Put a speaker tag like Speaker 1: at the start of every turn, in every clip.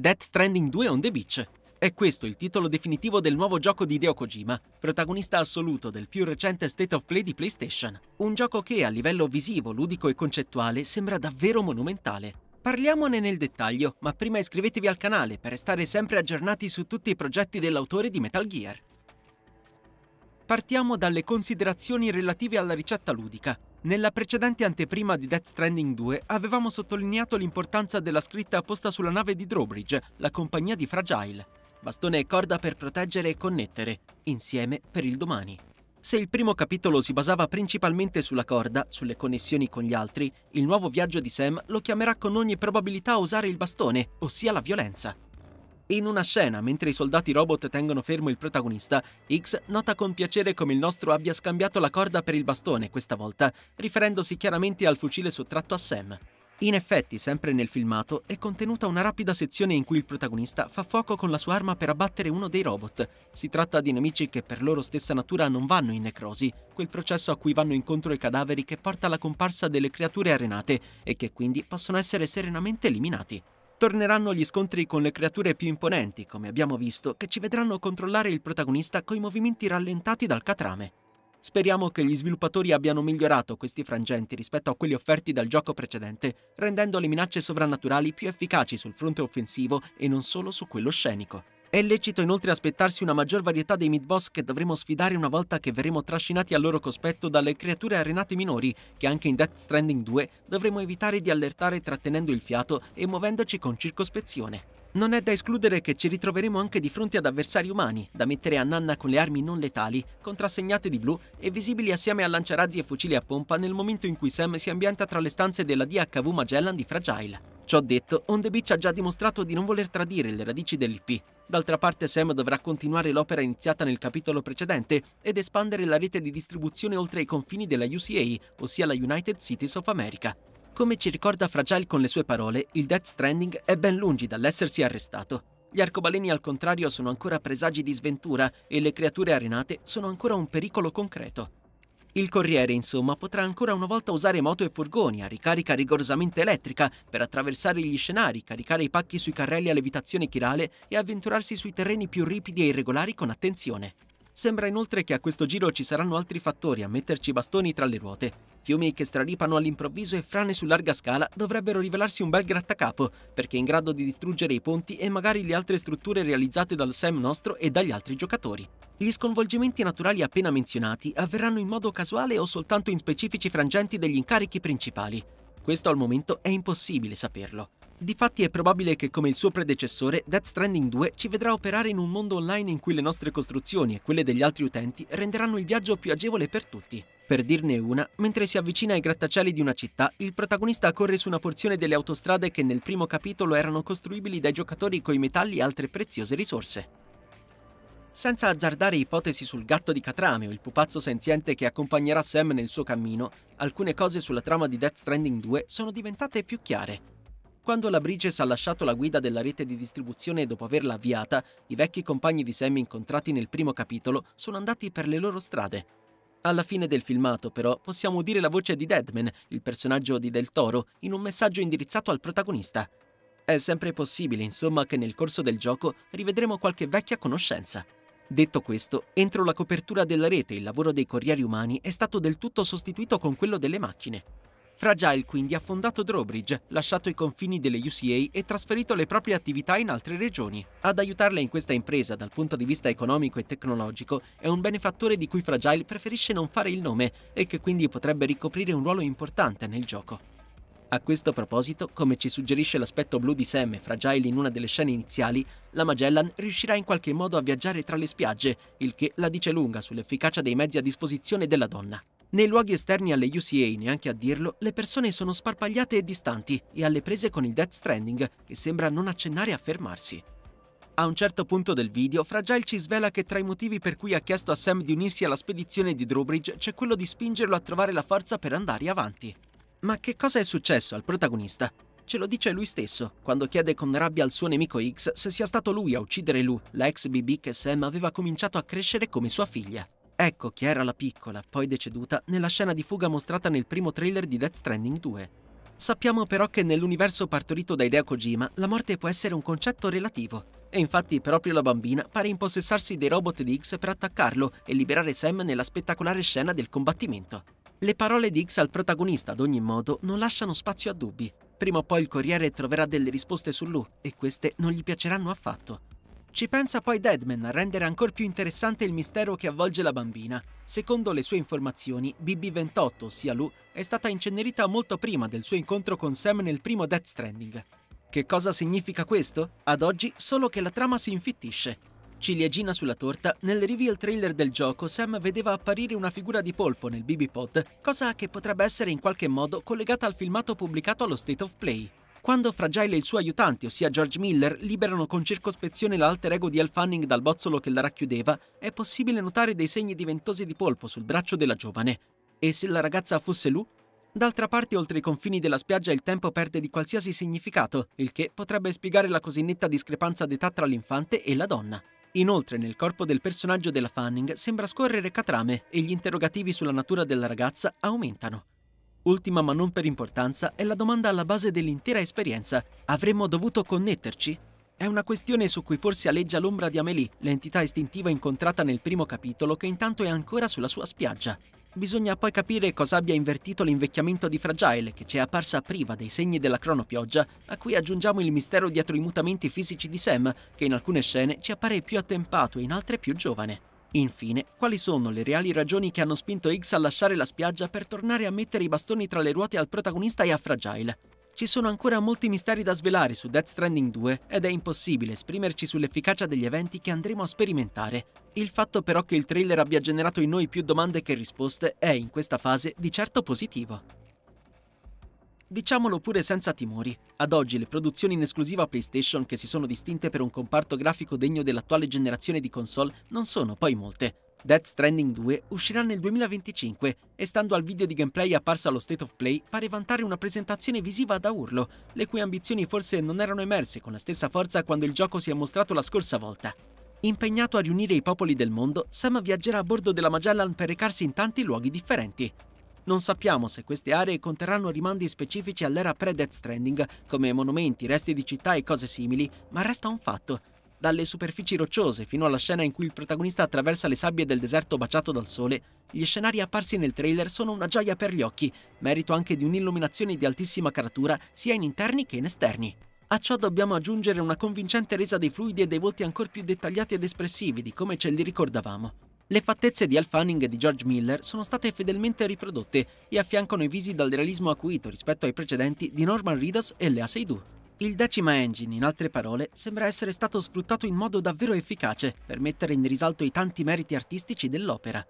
Speaker 1: Death Stranding 2 on the Beach. È questo il titolo definitivo del nuovo gioco di Hideo Kojima, protagonista assoluto del più recente State of Play di PlayStation. Un gioco che a livello visivo, ludico e concettuale sembra davvero monumentale. Parliamone nel dettaglio, ma prima iscrivetevi al canale per restare sempre aggiornati su tutti i progetti dell'autore di Metal Gear. Partiamo dalle considerazioni relative alla ricetta ludica. Nella precedente anteprima di Death Stranding 2 avevamo sottolineato l'importanza della scritta posta sulla nave di Drawbridge, la compagnia di Fragile. Bastone e corda per proteggere e connettere, insieme per il domani. Se il primo capitolo si basava principalmente sulla corda, sulle connessioni con gli altri, il nuovo viaggio di Sam lo chiamerà con ogni probabilità a usare il bastone, ossia la violenza. In una scena, mentre i soldati robot tengono fermo il protagonista, X nota con piacere come il nostro abbia scambiato la corda per il bastone questa volta, riferendosi chiaramente al fucile sottratto a Sam. In effetti, sempre nel filmato, è contenuta una rapida sezione in cui il protagonista fa fuoco con la sua arma per abbattere uno dei robot. Si tratta di nemici che per loro stessa natura non vanno in necrosi, quel processo a cui vanno incontro i cadaveri che porta alla comparsa delle creature arenate e che quindi possono essere serenamente eliminati. Torneranno gli scontri con le creature più imponenti, come abbiamo visto, che ci vedranno controllare il protagonista coi movimenti rallentati dal catrame. Speriamo che gli sviluppatori abbiano migliorato questi frangenti rispetto a quelli offerti dal gioco precedente, rendendo le minacce sovrannaturali più efficaci sul fronte offensivo e non solo su quello scenico. È lecito inoltre aspettarsi una maggior varietà dei mid-boss che dovremo sfidare una volta che verremo trascinati al loro cospetto dalle creature arenate minori, che anche in Death Stranding 2 dovremo evitare di allertare trattenendo il fiato e muovendoci con circospezione. Non è da escludere che ci ritroveremo anche di fronte ad avversari umani, da mettere a nanna con le armi non letali, contrassegnate di blu e visibili assieme a lanciarazzi e fucili a pompa nel momento in cui Sam si ambienta tra le stanze della DHV Magellan di Fragile. Ciò detto, On the Beach ha già dimostrato di non voler tradire le radici dell'IP. D'altra parte Sam dovrà continuare l'opera iniziata nel capitolo precedente ed espandere la rete di distribuzione oltre i confini della UCA, ossia la United Cities of America. Come ci ricorda Fragile con le sue parole, il Death Stranding è ben lungi dall'essersi arrestato. Gli arcobaleni al contrario sono ancora presagi di sventura e le creature arenate sono ancora un pericolo concreto. Il corriere, insomma, potrà ancora una volta usare moto e furgoni a ricarica rigorosamente elettrica per attraversare gli scenari, caricare i pacchi sui carrelli a levitazione chirale e avventurarsi sui terreni più ripidi e irregolari con attenzione. Sembra inoltre che a questo giro ci saranno altri fattori a metterci bastoni tra le ruote. Fiumi che straripano all'improvviso e frane su larga scala dovrebbero rivelarsi un bel grattacapo, perché in grado di distruggere i ponti e magari le altre strutture realizzate dal Sam nostro e dagli altri giocatori. Gli sconvolgimenti naturali appena menzionati avverranno in modo casuale o soltanto in specifici frangenti degli incarichi principali. Questo al momento è impossibile saperlo. Difatti è probabile che come il suo predecessore, Death Stranding 2 ci vedrà operare in un mondo online in cui le nostre costruzioni e quelle degli altri utenti renderanno il viaggio più agevole per tutti. Per dirne una, mentre si avvicina ai grattacieli di una città, il protagonista corre su una porzione delle autostrade che nel primo capitolo erano costruibili dai giocatori coi metalli e altre preziose risorse. Senza azzardare ipotesi sul gatto di Catrame o il pupazzo senziente che accompagnerà Sam nel suo cammino, alcune cose sulla trama di Death Stranding 2 sono diventate più chiare. Quando la Bridges ha lasciato la guida della rete di distribuzione dopo averla avviata, i vecchi compagni di Sam incontrati nel primo capitolo sono andati per le loro strade. Alla fine del filmato, però, possiamo udire la voce di Deadman, il personaggio di Del Toro, in un messaggio indirizzato al protagonista. È sempre possibile, insomma, che nel corso del gioco rivedremo qualche vecchia conoscenza. Detto questo, entro la copertura della rete il lavoro dei corrieri umani è stato del tutto sostituito con quello delle macchine. Fragile quindi ha fondato Drawbridge, lasciato i confini delle UCA e trasferito le proprie attività in altre regioni. Ad aiutarla in questa impresa dal punto di vista economico e tecnologico è un benefattore di cui Fragile preferisce non fare il nome e che quindi potrebbe ricoprire un ruolo importante nel gioco. A questo proposito, come ci suggerisce l'aspetto blu di Sam e Fragile in una delle scene iniziali, la Magellan riuscirà in qualche modo a viaggiare tra le spiagge, il che la dice lunga sull'efficacia dei mezzi a disposizione della donna. Nei luoghi esterni alle UCA, neanche a dirlo, le persone sono sparpagliate e distanti e alle prese con il Death Stranding, che sembra non accennare a fermarsi. A un certo punto del video, Fragile ci svela che tra i motivi per cui ha chiesto a Sam di unirsi alla spedizione di Drawbridge c'è quello di spingerlo a trovare la forza per andare avanti. Ma che cosa è successo al protagonista? Ce lo dice lui stesso, quando chiede con rabbia al suo nemico X se sia stato lui a uccidere Lu, la ex BB che Sam aveva cominciato a crescere come sua figlia. Ecco chi era la piccola, poi deceduta, nella scena di fuga mostrata nel primo trailer di Death Stranding 2. Sappiamo però che nell'universo partorito da Hideo Kojima la morte può essere un concetto relativo. E infatti proprio la bambina pare impossessarsi dei robot di X per attaccarlo e liberare Sam nella spettacolare scena del combattimento. Le parole di X al protagonista ad ogni modo non lasciano spazio a dubbi. Prima o poi il Corriere troverà delle risposte su Lu e queste non gli piaceranno affatto. Ci pensa poi Deadman a rendere ancora più interessante il mistero che avvolge la bambina. Secondo le sue informazioni, BB-28, ossia Lu, è stata incenerita molto prima del suo incontro con Sam nel primo Death Stranding. Che cosa significa questo? Ad oggi solo che la trama si infittisce. Ciliegina sulla torta, nel reveal trailer del gioco Sam vedeva apparire una figura di polpo nel BB Pod, cosa che potrebbe essere in qualche modo collegata al filmato pubblicato allo State of Play. Quando Fragile e il suo aiutante, ossia George Miller, liberano con circospezione l'alter ego di Al Fanning dal bozzolo che la racchiudeva, è possibile notare dei segni diventosi di polpo sul braccio della giovane. E se la ragazza fosse Lu, D'altra parte, oltre i confini della spiaggia il tempo perde di qualsiasi significato, il che potrebbe spiegare la cosiddetta discrepanza d'età tra l'infante e la donna. Inoltre, nel corpo del personaggio della Fanning sembra scorrere catrame e gli interrogativi sulla natura della ragazza aumentano. Ultima ma non per importanza è la domanda alla base dell'intera esperienza. Avremmo dovuto connetterci? È una questione su cui forse aleggia l'ombra di Amélie, l'entità istintiva incontrata nel primo capitolo che intanto è ancora sulla sua spiaggia. Bisogna poi capire cosa abbia invertito l'invecchiamento di Fragile, che ci è apparsa priva dei segni della cronopioggia, a cui aggiungiamo il mistero dietro i mutamenti fisici di Sam, che in alcune scene ci appare più attempato e in altre più giovane. Infine, quali sono le reali ragioni che hanno spinto X a lasciare la spiaggia per tornare a mettere i bastoni tra le ruote al protagonista e a Fragile? Ci sono ancora molti misteri da svelare su Death Stranding 2 ed è impossibile esprimerci sull'efficacia degli eventi che andremo a sperimentare. Il fatto però che il trailer abbia generato in noi più domande che risposte è, in questa fase, di certo positivo. Diciamolo pure senza timori. Ad oggi le produzioni in esclusiva PlayStation che si sono distinte per un comparto grafico degno dell'attuale generazione di console non sono poi molte. Death Stranding 2 uscirà nel 2025 e stando al video di gameplay apparsa allo State of Play pare vantare una presentazione visiva da urlo, le cui ambizioni forse non erano emerse con la stessa forza quando il gioco si è mostrato la scorsa volta. Impegnato a riunire i popoli del mondo, Sam viaggerà a bordo della Magellan per recarsi in tanti luoghi differenti. Non sappiamo se queste aree conterranno rimandi specifici all'era pre-Death Stranding, come monumenti, resti di città e cose simili, ma resta un fatto dalle superfici rocciose fino alla scena in cui il protagonista attraversa le sabbie del deserto baciato dal sole, gli scenari apparsi nel trailer sono una gioia per gli occhi, merito anche di un'illuminazione di altissima caratura sia in interni che in esterni. A ciò dobbiamo aggiungere una convincente resa dei fluidi e dei volti ancora più dettagliati ed espressivi di come ce li ricordavamo. Le fattezze di Al Fanning e di George Miller sono state fedelmente riprodotte e affiancano i visi dal realismo acuito rispetto ai precedenti di Norman Reedus e Lea Seydoux. Il Decima Engine, in altre parole, sembra essere stato sfruttato in modo davvero efficace per mettere in risalto i tanti meriti artistici dell'opera.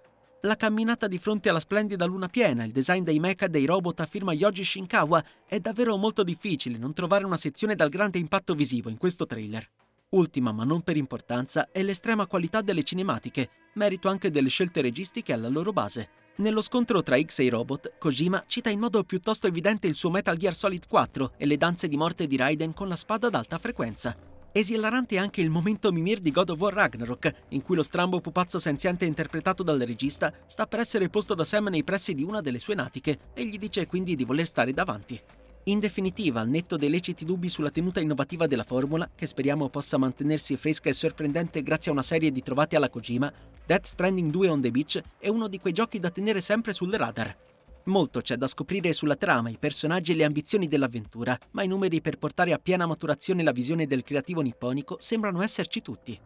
Speaker 1: La camminata di fronte alla splendida luna piena, il design dei mecha dei robot a firma Yoji Shinkawa, è davvero molto difficile non trovare una sezione dal grande impatto visivo in questo trailer. Ultima, ma non per importanza, è l'estrema qualità delle cinematiche, merito anche delle scelte registiche alla loro base. Nello scontro tra X e i robot, Kojima cita in modo piuttosto evidente il suo Metal Gear Solid 4 e le danze di morte di Raiden con la spada ad alta frequenza. Esilarante anche il momento Mimir di God of War Ragnarok, in cui lo strambo pupazzo senziente interpretato dal regista sta per essere posto da Sam nei pressi di una delle sue natiche e gli dice quindi di voler stare davanti. In definitiva, al netto dei leciti dubbi sulla tenuta innovativa della formula, che speriamo possa mantenersi fresca e sorprendente grazie a una serie di trovate alla Kojima, Death Stranding 2 on the Beach è uno di quei giochi da tenere sempre sul radar. Molto c'è da scoprire sulla trama, i personaggi e le ambizioni dell'avventura, ma i numeri per portare a piena maturazione la visione del creativo nipponico sembrano esserci tutti.